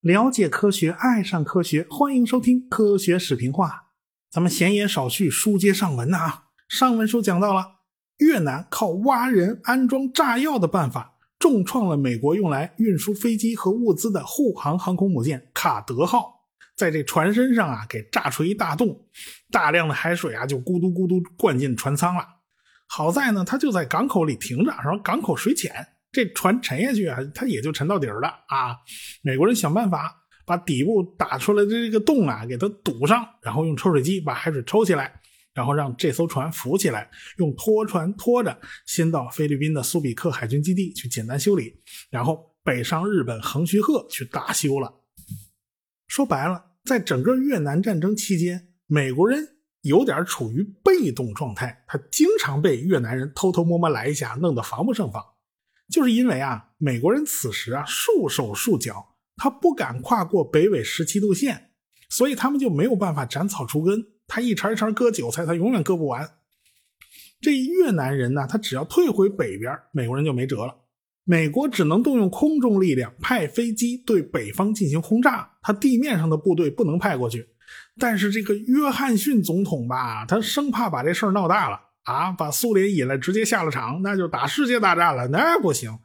了解科学，爱上科学，欢迎收听《科学史评话》。咱们闲言少叙，书接上文呐。上文书讲到了越南靠挖人安装炸药的办法，重创了美国用来运输飞机和物资的护航航空母舰卡德号，在这船身上啊给炸出一大洞，大量的海水啊就咕嘟咕嘟灌进船舱了。好在呢，它就在港口里停着，然后港口水浅。这船沉下去啊，它也就沉到底儿了啊！美国人想办法把底部打出来的这个洞啊，给它堵上，然后用抽水机把海水抽起来，然后让这艘船浮起来，用拖船拖着，先到菲律宾的苏比克海军基地去简单修理，然后北上日本横须贺去大修了。说白了，在整个越南战争期间，美国人有点处于被动状态，他经常被越南人偷偷摸摸来一下，弄得防不胜防。就是因为啊，美国人此时啊束手束脚，他不敢跨过北纬十七度线，所以他们就没有办法斩草除根。他一茬一茬割韭菜，他永远割不完。这越南人呢，他只要退回北边，美国人就没辙了。美国只能动用空中力量，派飞机对北方进行轰炸，他地面上的部队不能派过去。但是这个约翰逊总统吧，他生怕把这事儿闹大了。啊，把苏联引来，直接下了场，那就打世界大战了，那不行。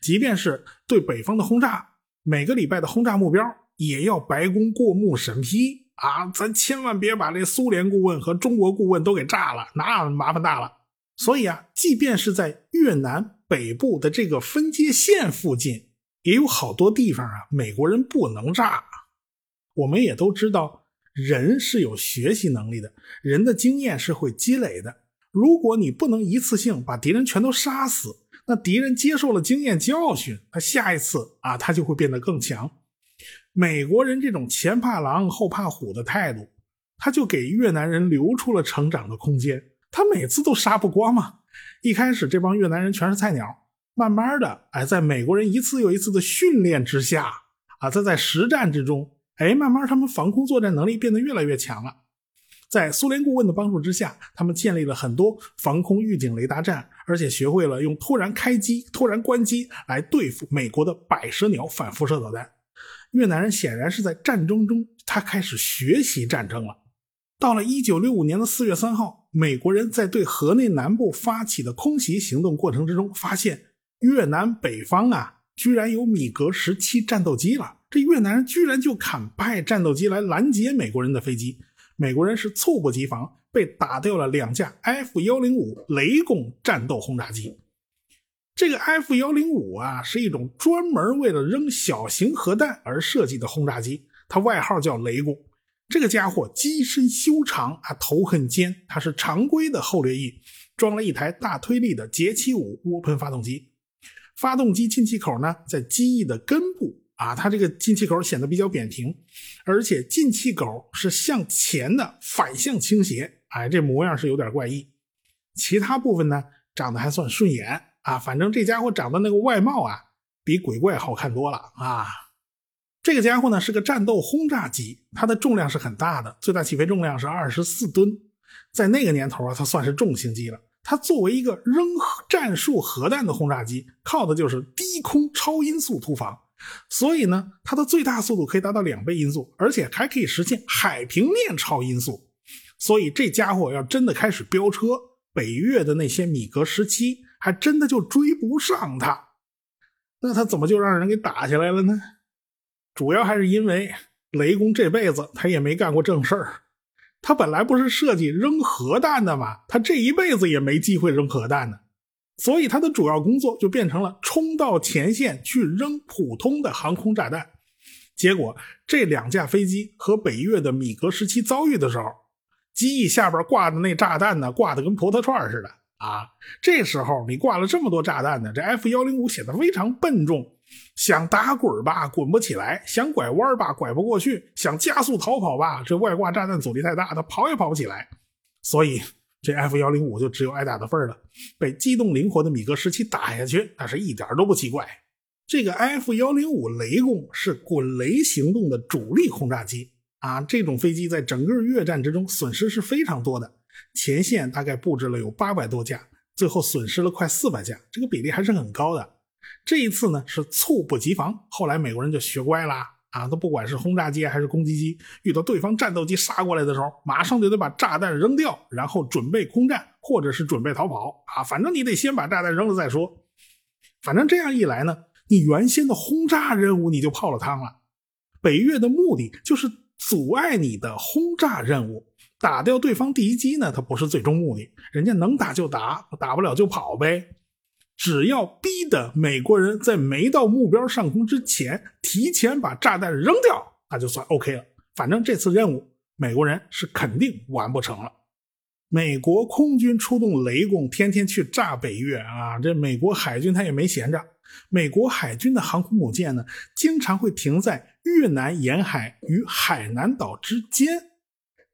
即便是对北方的轰炸，每个礼拜的轰炸目标也要白宫过目审批啊，咱千万别把这苏联顾问和中国顾问都给炸了，那麻烦大了。所以啊，即便是在越南北部的这个分界线附近，也有好多地方啊，美国人不能炸。我们也都知道，人是有学习能力的，人的经验是会积累的。如果你不能一次性把敌人全都杀死，那敌人接受了经验教训，他下一次啊，他就会变得更强。美国人这种前怕狼后怕虎的态度，他就给越南人留出了成长的空间。他每次都杀不光嘛。一开始这帮越南人全是菜鸟，慢慢的，哎，在美国人一次又一次的训练之下，啊，他在实战之中，哎，慢慢他们防空作战能力变得越来越强了。在苏联顾问的帮助之下，他们建立了很多防空预警雷达站，而且学会了用突然开机、突然关机来对付美国的百舌鸟反辐射导弹。越南人显然是在战争中，他开始学习战争了。到了一九六五年的四月三号，美国人在对河内南部发起的空袭行动过程之中，发现越南北方啊，居然有米格十七战斗机了。这越南人居然就敢派战斗机来拦截美国人的飞机。美国人是猝不及防，被打掉了两架 F 幺零五雷公战斗轰炸机。这个 F 幺零五啊，是一种专门为了扔小型核弹而设计的轰炸机，它外号叫雷公。这个家伙机身修长啊，头很尖，它是常规的后掠翼，装了一台大推力的捷七五涡喷发动机，发动机进气口呢在机翼的根部。啊，它这个进气口显得比较扁平，而且进气口是向前的反向倾斜，哎，这模样是有点怪异。其他部分呢，长得还算顺眼啊，反正这家伙长得那个外貌啊，比鬼怪好看多了啊。这个家伙呢是个战斗轰炸机，它的重量是很大的，最大起飞重量是二十四吨，在那个年头啊，它算是重型机了。它作为一个扔战术核弹的轰炸机，靠的就是低空超音速突防。所以呢，它的最大速度可以达到两倍音速，而且还可以实现海平面超音速。所以这家伙要真的开始飙车，北越的那些米格十七还真的就追不上它。那他怎么就让人给打下来了呢？主要还是因为雷公这辈子他也没干过正事儿。他本来不是设计扔核弹的吗？他这一辈子也没机会扔核弹呢。所以他的主要工作就变成了冲到前线去扔普通的航空炸弹。结果这两架飞机和北越的米格十七遭遇的时候，机翼下边挂的那炸弹呢，挂的跟葡萄串似的啊！这时候你挂了这么多炸弹呢，这 F 幺零五显得非常笨重，想打滚吧滚不起来，想拐弯吧拐不过去，想加速逃跑吧，这外挂炸弹阻力太大，它跑也跑不起来。所以。这 F 幺零五就只有挨打的份儿了，被机动灵活的米格十七打下去，那是一点都不奇怪。这个 F 幺零五雷公是滚雷行动的主力轰炸机啊，这种飞机在整个越战之中损失是非常多的，前线大概布置了有八百多架，最后损失了快四百架，这个比例还是很高的。这一次呢是猝不及防，后来美国人就学乖了啊，都不管是轰炸机还是攻击机，遇到对方战斗机杀过来的时候，马上就得把炸弹扔掉，然后准备空战或者是准备逃跑啊，反正你得先把炸弹扔了再说。反正这样一来呢，你原先的轰炸任务你就泡了汤了。北越的目的就是阻碍你的轰炸任务。打掉对方第一机呢，它不是最终目的，人家能打就打，打不了就跑呗。只要逼得美国人在没到目标上空之前提前把炸弹扔掉，那就算 OK 了。反正这次任务美国人是肯定完不成了。美国空军出动雷公，天天去炸北越啊！这美国海军他也没闲着。美国海军的航空母舰呢，经常会停在越南沿海与海南岛之间。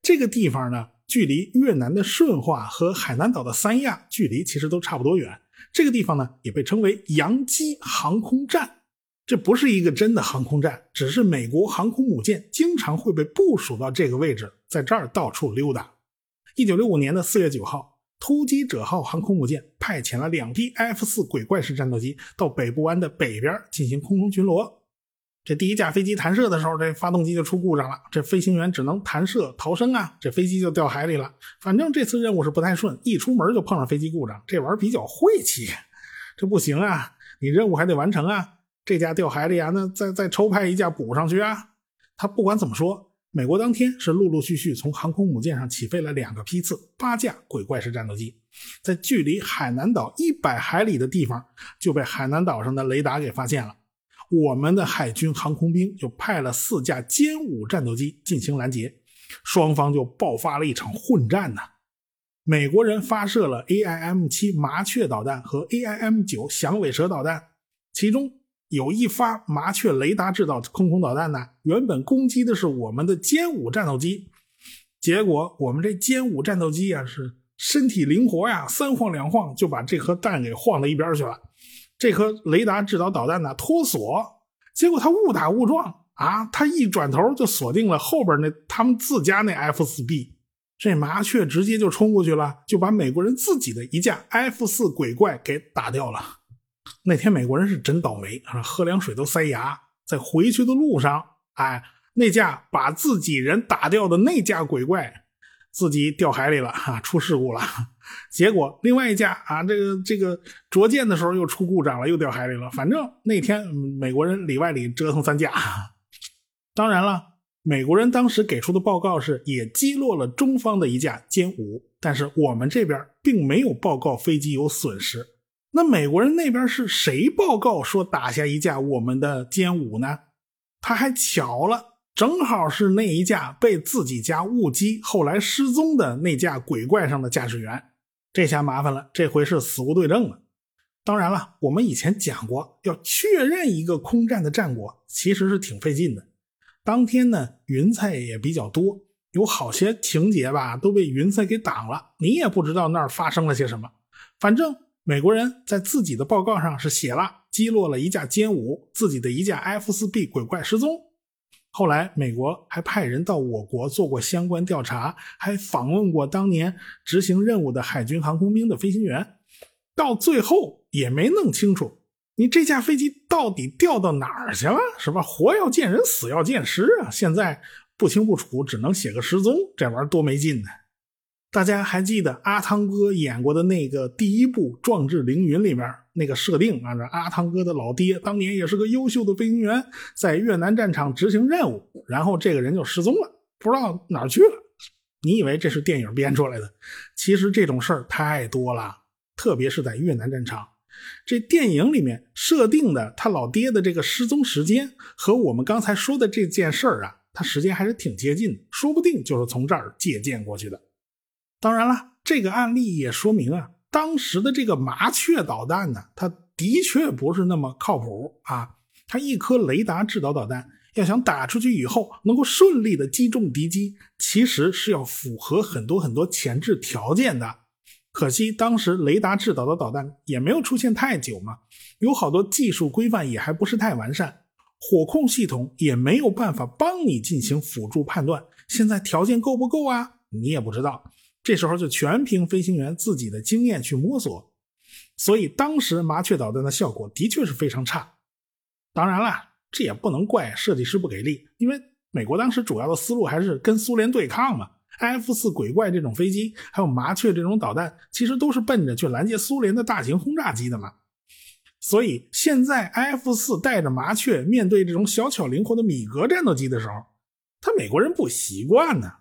这个地方呢，距离越南的顺化和海南岛的三亚距离其实都差不多远。这个地方呢，也被称为洋基航空站。这不是一个真的航空站，只是美国航空母舰经常会被部署到这个位置，在这儿到处溜达。一九六五年的四月九号，突击者号航空母舰派遣了两批 F 四鬼怪式战斗机到北部湾的北边进行空中巡逻。这第一架飞机弹射的时候，这发动机就出故障了，这飞行员只能弹射逃生啊，这飞机就掉海里了。反正这次任务是不太顺，一出门就碰上飞机故障，这玩意儿比较晦气，这不行啊，你任务还得完成啊。这架掉海里啊，那再再抽派一架补上去啊。他不管怎么说，美国当天是陆陆续续从航空母舰上起飞了两个批次，八架鬼怪式战斗机，在距离海南岛一百海里的地方就被海南岛上的雷达给发现了。我们的海军航空兵就派了四架歼五战斗机进行拦截，双方就爆发了一场混战呢。美国人发射了 AIM 七麻雀导弹和 AIM 九响尾蛇导弹，其中有一发麻雀雷达制导空空导弹呢，原本攻击的是我们的歼五战斗机，结果我们这歼五战斗机啊是身体灵活呀，三晃两晃就把这颗弹给晃到一边去了。这颗雷达制导导弹呢脱锁，结果他误打误撞啊，他一转头就锁定了后边那他们自家那 F 四 B，这麻雀直接就冲过去了，就把美国人自己的一架 F 四鬼怪给打掉了。那天美国人是真倒霉，喝凉水都塞牙。在回去的路上，哎，那架把自己人打掉的那架鬼怪。自己掉海里了哈，出事故了。结果另外一架啊，这个这个着舰的时候又出故障了，又掉海里了。反正那天美国人里外里折腾三架。当然了，美国人当时给出的报告是也击落了中方的一架歼五，但是我们这边并没有报告飞机有损失。那美国人那边是谁报告说打下一架我们的歼五呢？他还巧了。正好是那一架被自己家误击，后来失踪的那架鬼怪上的驾驶员，这下麻烦了，这回是死无对证了。当然了，我们以前讲过，要确认一个空战的战果，其实是挺费劲的。当天呢，云彩也比较多，有好些情节吧都被云彩给挡了，你也不知道那儿发生了些什么。反正美国人在自己的报告上是写了击落了一架歼五，自己的一架 F 四 B 鬼怪失踪。后来，美国还派人到我国做过相关调查，还访问过当年执行任务的海军航空兵的飞行员，到最后也没弄清楚你这架飞机到底掉到哪儿去了，是吧？活要见人，死要见尸啊！现在不清不楚，只能写个失踪，这玩意儿多没劲呢！大家还记得阿汤哥演过的那个第一部《壮志凌云》里面那个设定啊？这阿汤哥的老爹当年也是个优秀的飞行员，在越南战场执行任务，然后这个人就失踪了，不知道哪儿去了。你以为这是电影编出来的？其实这种事儿太多了，特别是在越南战场。这电影里面设定的他老爹的这个失踪时间，和我们刚才说的这件事儿啊，他时间还是挺接近的，说不定就是从这儿借鉴过去的。当然了，这个案例也说明啊，当时的这个麻雀导弹呢，它的确不是那么靠谱啊。它一颗雷达制导导弹要想打出去以后能够顺利的击中敌机，其实是要符合很多很多前置条件的。可惜当时雷达制导的导弹也没有出现太久嘛，有好多技术规范也还不是太完善，火控系统也没有办法帮你进行辅助判断。现在条件够不够啊？你也不知道。这时候就全凭飞行员自己的经验去摸索，所以当时麻雀导弹的效果的确是非常差。当然了，这也不能怪设计师不给力，因为美国当时主要的思路还是跟苏联对抗嘛。F 四鬼怪这种飞机，还有麻雀这种导弹，其实都是奔着去拦截苏联的大型轰炸机的嘛。所以现在 F 四带着麻雀面对这种小巧灵活的米格战斗机的时候，他美国人不习惯呢。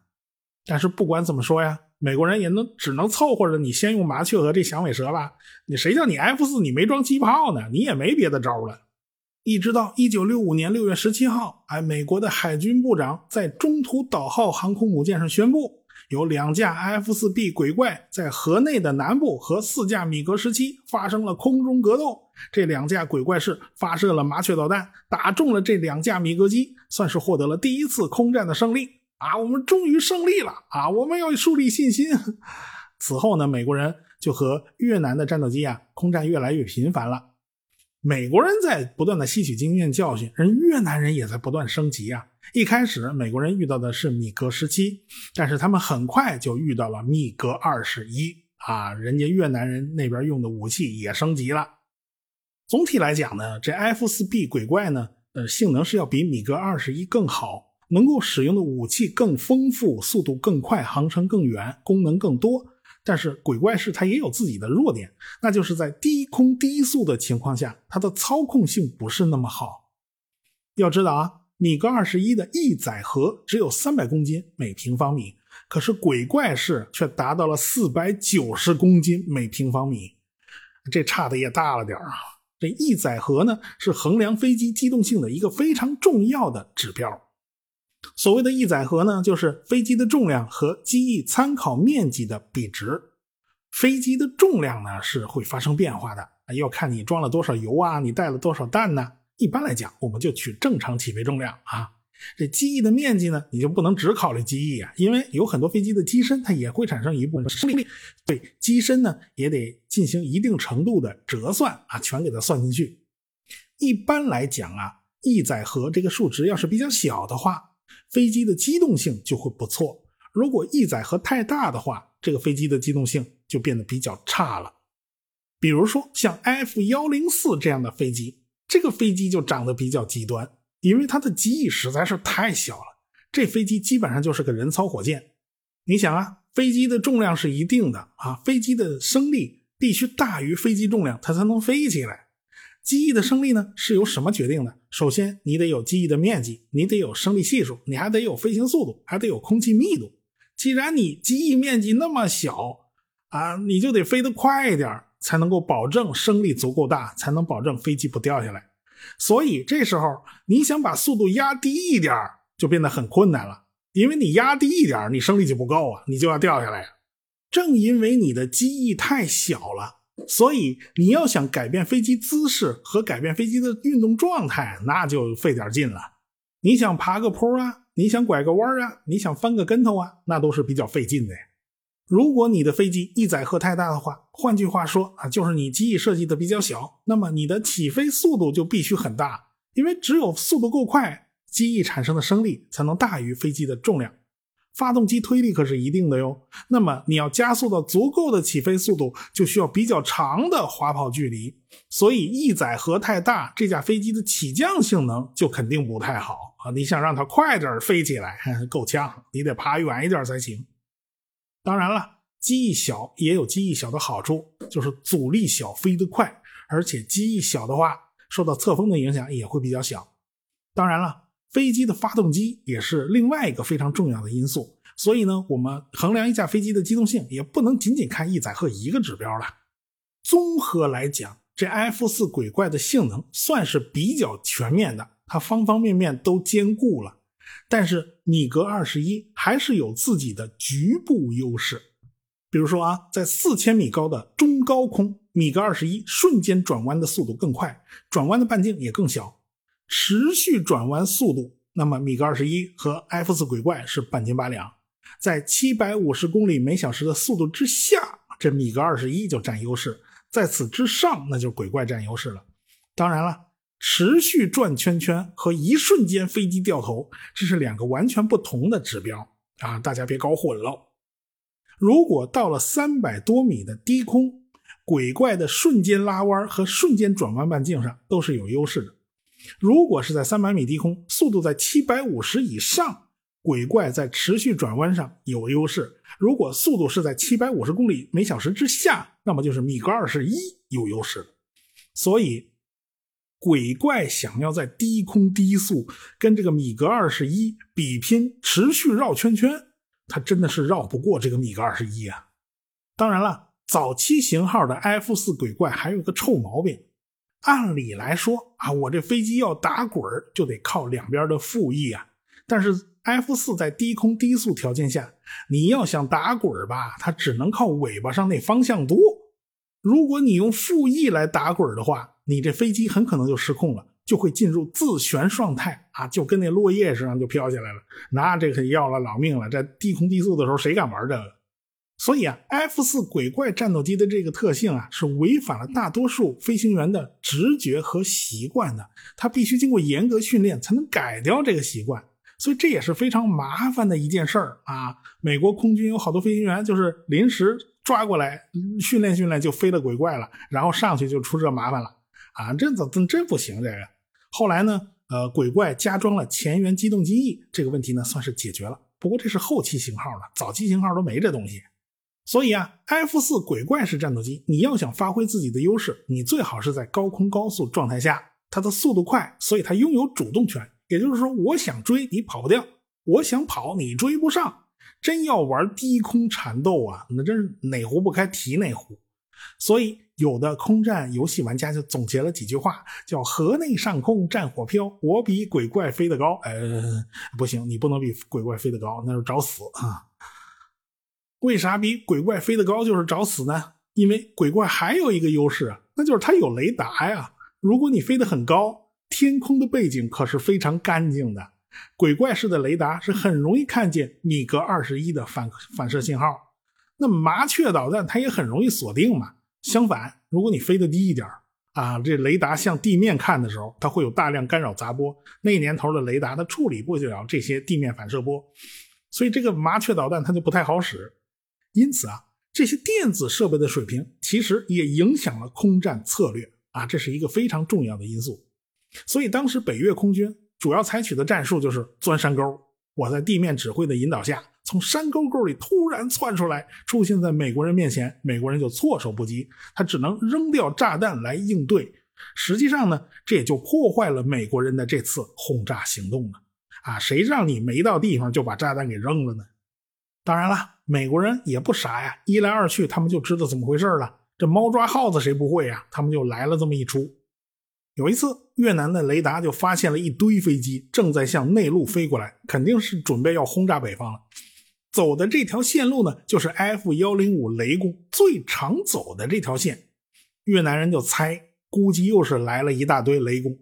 但是不管怎么说呀，美国人也能只能凑合着你先用麻雀和这响尾蛇吧。你谁叫你 F 四你没装机炮呢？你也没别的招了。一直到一九六五年六月十七号，哎，美国的海军部长在中途岛号航空母舰上宣布，有两架 F 四 B 鬼怪在河内的南部和四架米格十七发生了空中格斗。这两架鬼怪是发射了麻雀导弹，打中了这两架米格机，算是获得了第一次空战的胜利啊！我们终于胜利了啊！我们要树立信心。此后呢，美国人就和越南的战斗机啊空战越来越频繁了。美国人在不断的吸取经验教训，人越南人也在不断升级啊。一开始美国人遇到的是米格十七，但是他们很快就遇到了米格二十一啊，人家越南人那边用的武器也升级了。总体来讲呢，这 F 四 B 鬼怪呢，呃，性能是要比米格二十一更好，能够使用的武器更丰富，速度更快，航程更远，功能更多。但是鬼怪式它也有自己的弱点，那就是在低空低速的情况下，它的操控性不是那么好。要知道啊，米格二十一的翼载荷只有三百公斤每平方米，可是鬼怪式却达到了四百九十公斤每平方米，这差的也大了点啊！这翼载荷呢，是衡量飞机机动性的一个非常重要的指标。所谓的翼载荷呢，就是飞机的重量和机翼参考面积的比值。飞机的重量呢是会发生变化的，要看你装了多少油啊，你带了多少弹呢。一般来讲，我们就取正常起飞重量啊。这机翼的面积呢，你就不能只考虑机翼啊，因为有很多飞机的机身它也会产生一部分升力，对机身呢也得进行一定程度的折算啊，全给它算进去。一般来讲啊，翼载荷这个数值要是比较小的话。飞机的机动性就会不错。如果翼载荷太大的话，这个飞机的机动性就变得比较差了。比如说像 F 幺零四这样的飞机，这个飞机就长得比较极端，因为它的机翼实在是太小了。这飞机基本上就是个人操火箭。你想啊，飞机的重量是一定的啊，飞机的升力必须大于飞机重量，它才能飞起来。机翼的升力呢是由什么决定的？首先，你得有机翼的面积，你得有升力系数，你还得有飞行速度，还得有空气密度。既然你机翼面积那么小啊，你就得飞得快一点，才能够保证升力足够大，才能保证飞机不掉下来。所以这时候你想把速度压低一点，就变得很困难了，因为你压低一点，你升力就不够啊，你就要掉下来。正因为你的机翼太小了。所以你要想改变飞机姿势和改变飞机的运动状态，那就费点劲了。你想爬个坡啊，你想拐个弯啊，你想翻个跟头啊，那都是比较费劲的。如果你的飞机翼载荷太大的话，换句话说啊，就是你机翼设计的比较小，那么你的起飞速度就必须很大，因为只有速度够快，机翼产生的升力才能大于飞机的重量。发动机推力可是一定的哟，那么你要加速到足够的起飞速度，就需要比较长的滑跑距离。所以翼载荷太大，这架飞机的起降性能就肯定不太好啊！你想让它快点飞起来，够呛，你得爬远一点才行。当然了，机翼小也有机翼小的好处，就是阻力小，飞得快，而且机翼小的话，受到侧风的影响也会比较小。当然了。飞机的发动机也是另外一个非常重要的因素，所以呢，我们衡量一架飞机的机动性，也不能仅仅看翼载荷一个指标了。综合来讲，这 F 四鬼怪的性能算是比较全面的，它方方面面都兼顾了。但是米格二十一还是有自己的局部优势，比如说啊，在四千米高的中高空，米格二十一瞬间转弯的速度更快，转弯的半径也更小。持续转弯速度，那么米格二十一和 F 四鬼怪是半斤八两。在七百五十公里每小时的速度之下，这米格二十一就占优势；在此之上，那就鬼怪占优势了。当然了，持续转圈圈和一瞬间飞机掉头，这是两个完全不同的指标啊！大家别搞混了。如果到了三百多米的低空，鬼怪的瞬间拉弯和瞬间转弯半径上都是有优势的。如果是在三百米低空，速度在七百五十以上，鬼怪在持续转弯上有优势；如果速度是在七百五十公里每小时之下，那么就是米格二十一有优势。所以，鬼怪想要在低空低速跟这个米格二十一比拼，持续绕圈圈，他真的是绕不过这个米格二十一啊！当然了，早期型号的 F 四鬼怪还有个臭毛病。按理来说啊，我这飞机要打滚就得靠两边的副翼啊。但是 F 四在低空低速条件下，你要想打滚吧，它只能靠尾巴上那方向舵。如果你用副翼来打滚的话，你这飞机很可能就失控了，就会进入自旋状态啊，就跟那落叶似的就飘起来了。那这可要了老命了，在低空低速的时候，谁敢玩这个？所以啊，F 四鬼怪战斗机的这个特性啊，是违反了大多数飞行员的直觉和习惯的。它必须经过严格训练才能改掉这个习惯，所以这也是非常麻烦的一件事儿啊。美国空军有好多飞行员就是临时抓过来训练训练就飞了鬼怪了，然后上去就出这麻烦了啊！这怎怎真不行这个。后来呢，呃，鬼怪加装了前缘机动机翼，这个问题呢算是解决了。不过这是后期型号了，早期型号都没这东西。所以啊，F 四鬼怪式战斗机，你要想发挥自己的优势，你最好是在高空高速状态下，它的速度快，所以它拥有主动权。也就是说，我想追你跑不掉，我想跑你追不上。真要玩低空缠斗啊，那真是哪壶不开提哪壶。所以有的空战游戏玩家就总结了几句话，叫“河内上空战火飘，我比鬼怪飞得高”。呃，不行，你不能比鬼怪飞得高，那是找死啊。为啥比鬼怪飞得高就是找死呢？因为鬼怪还有一个优势啊，那就是它有雷达呀。如果你飞得很高，天空的背景可是非常干净的，鬼怪式的雷达是很容易看见米格二十一的反反射信号。那麻雀导弹它也很容易锁定嘛。相反，如果你飞得低一点啊，这雷达向地面看的时候，它会有大量干扰杂波。那年头的雷达它处理不了这些地面反射波，所以这个麻雀导弹它就不太好使。因此啊，这些电子设备的水平其实也影响了空战策略啊，这是一个非常重要的因素。所以当时北越空军主要采取的战术就是钻山沟。我在地面指挥的引导下，从山沟沟里突然窜出来，出现在美国人面前，美国人就措手不及，他只能扔掉炸弹来应对。实际上呢，这也就破坏了美国人的这次轰炸行动了。啊，谁让你没到地方就把炸弹给扔了呢？当然了。美国人也不傻呀，一来二去，他们就知道怎么回事了。这猫抓耗子谁不会呀？他们就来了这么一出。有一次，越南的雷达就发现了一堆飞机正在向内陆飞过来，肯定是准备要轰炸北方了。走的这条线路呢，就是 F 幺零五雷公最常走的这条线。越南人就猜，估计又是来了一大堆雷公。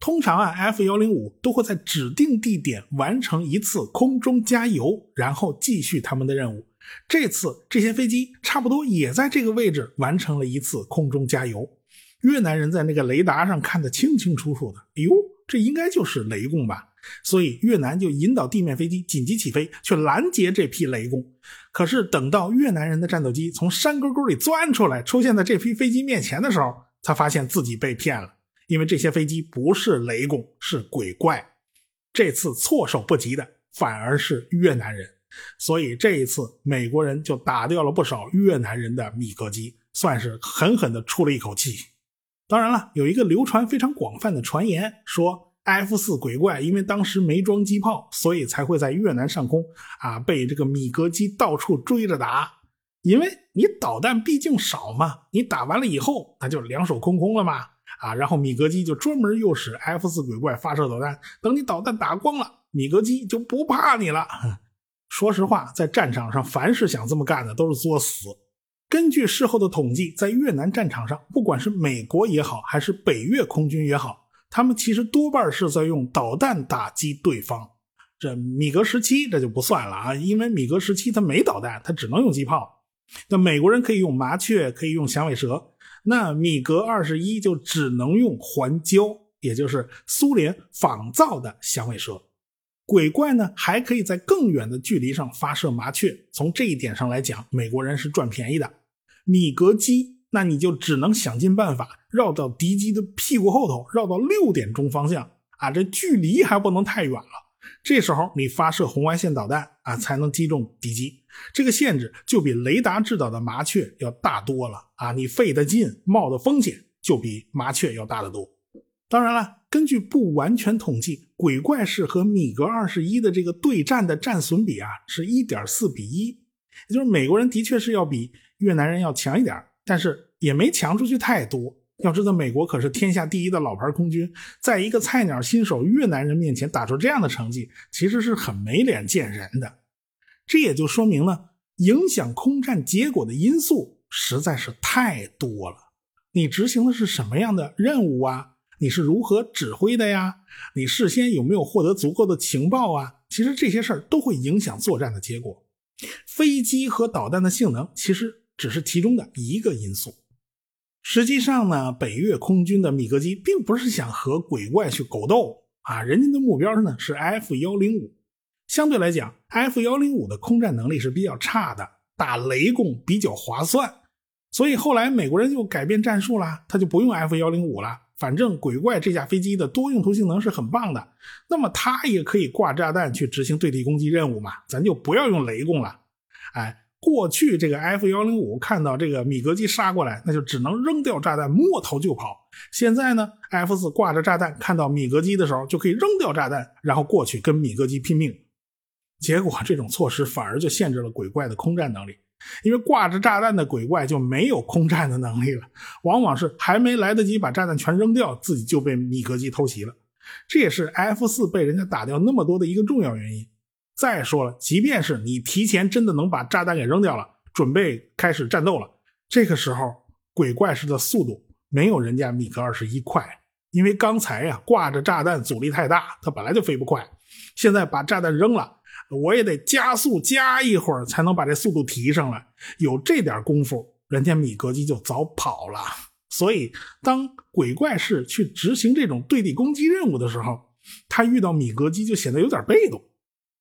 通常啊，F 幺零五都会在指定地点完成一次空中加油，然后继续他们的任务。这次这些飞机差不多也在这个位置完成了一次空中加油。越南人在那个雷达上看得清清楚楚的，哎呦，这应该就是雷公吧？所以越南就引导地面飞机紧急起飞，去拦截这批雷公。可是等到越南人的战斗机从山沟沟里钻出来，出现在这批飞机面前的时候，才发现自己被骗了。因为这些飞机不是雷公，是鬼怪。这次措手不及的反而是越南人，所以这一次美国人就打掉了不少越南人的米格机，算是狠狠的出了一口气。当然了，有一个流传非常广泛的传言，说 F 四鬼怪因为当时没装机炮，所以才会在越南上空啊被这个米格机到处追着打。因为你导弹毕竟少嘛，你打完了以后，那就两手空空了嘛。啊，然后米格机就专门诱使 F 四鬼怪发射导弹，等你导弹打光了，米格机就不怕你了。说实话，在战场上，凡是想这么干的都是作死。根据事后的统计，在越南战场上，不管是美国也好，还是北越空军也好，他们其实多半是在用导弹打击对方。这米格十七这就不算了啊，因为米格十七它没导弹，它只能用机炮。那美国人可以用麻雀，可以用响尾蛇。那米格二十一就只能用环礁，也就是苏联仿造的响尾蛇。鬼怪呢，还可以在更远的距离上发射麻雀。从这一点上来讲，美国人是赚便宜的。米格机那你就只能想尽办法绕到敌机的屁股后头，绕到六点钟方向啊，这距离还不能太远了。这时候你发射红外线导弹啊，才能击中敌机。这个限制就比雷达制导的麻雀要大多了啊！你费的劲，冒的风险就比麻雀要大得多。当然了，根据不完全统计，鬼怪式和米格二十一的这个对战的战损比啊，是一点四比一，也就是美国人的确是要比越南人要强一点，但是也没强出去太多。要知道，美国可是天下第一的老牌空军，在一个菜鸟新手越南人面前打出这样的成绩，其实是很没脸见人的。这也就说明了，影响空战结果的因素实在是太多了。你执行的是什么样的任务啊？你是如何指挥的呀？你事先有没有获得足够的情报啊？其实这些事儿都会影响作战的结果。飞机和导弹的性能其实只是其中的一个因素。实际上呢，北越空军的米格机并不是想和鬼怪去狗斗啊，人家的目标呢是 F 幺零五。相对来讲，F 幺零五的空战能力是比较差的，打雷公比较划算。所以后来美国人就改变战术了，他就不用 F 幺零五了。反正鬼怪这架飞机的多用途性能是很棒的，那么它也可以挂炸弹去执行对地攻击任务嘛，咱就不要用雷公了。哎。过去这个 F 幺零五看到这个米格机杀过来，那就只能扔掉炸弹，摸头就跑。现在呢，F 四挂着炸弹看到米格机的时候，就可以扔掉炸弹，然后过去跟米格机拼命。结果这种措施反而就限制了鬼怪的空战能力，因为挂着炸弹的鬼怪就没有空战的能力了，往往是还没来得及把炸弹全扔掉，自己就被米格机偷袭了。这也是 F 四被人家打掉那么多的一个重要原因。再说了，即便是你提前真的能把炸弹给扔掉了，准备开始战斗了，这个时候鬼怪式的速度没有人家米格二十一快，因为刚才呀挂着炸弹阻力太大，它本来就飞不快。现在把炸弹扔了，我也得加速加一会儿才能把这速度提上来。有这点功夫，人家米格机就早跑了。所以，当鬼怪式去执行这种对地攻击任务的时候，他遇到米格机就显得有点被动。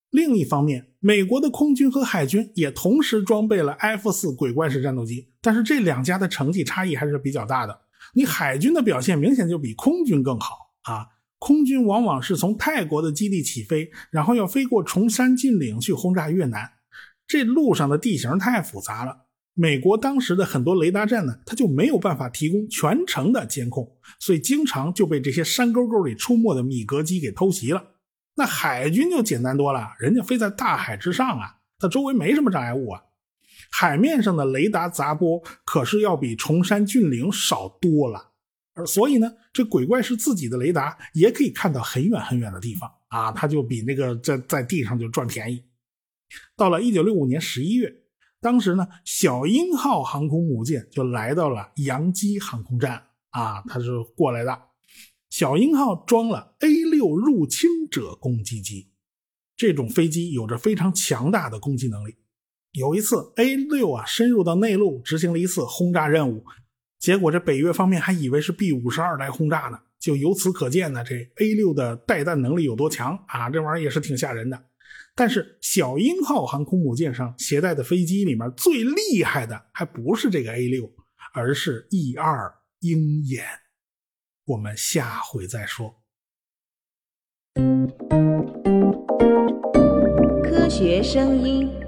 另一方面，美国的空军和海军也同时装备了 F 四鬼怪式战斗机，但是这两家的成绩差异还是比较大的。你海军的表现明显就比空军更好啊！空军往往是从泰国的基地起飞，然后要飞过崇山峻岭去轰炸越南，这路上的地形太复杂了。美国当时的很多雷达站呢，它就没有办法提供全程的监控，所以经常就被这些山沟沟里出没的米格机给偷袭了。那海军就简单多了，人家飞在大海之上啊，它周围没什么障碍物啊，海面上的雷达杂波可是要比崇山峻岭少多了，而所以呢，这鬼怪是自己的雷达也可以看到很远很远的地方啊，它就比那个在在地上就赚便宜。到了一九六五年十一月，当时呢，小鹰号航空母舰就来到了洋基航空站啊，它是过来的。小鹰号装了 A 六入侵者攻击机，这种飞机有着非常强大的攻击能力。有一次，A 六啊深入到内陆执行了一次轰炸任务，结果这北约方面还以为是 B 五十二来轰炸呢。就由此可见呢，这 A 六的带弹能力有多强啊！这玩意儿也是挺吓人的。但是小鹰号航空母舰上携带的飞机里面最厉害的还不是这个 A 六，而是 E 二鹰眼。我们下回再说。科学声音。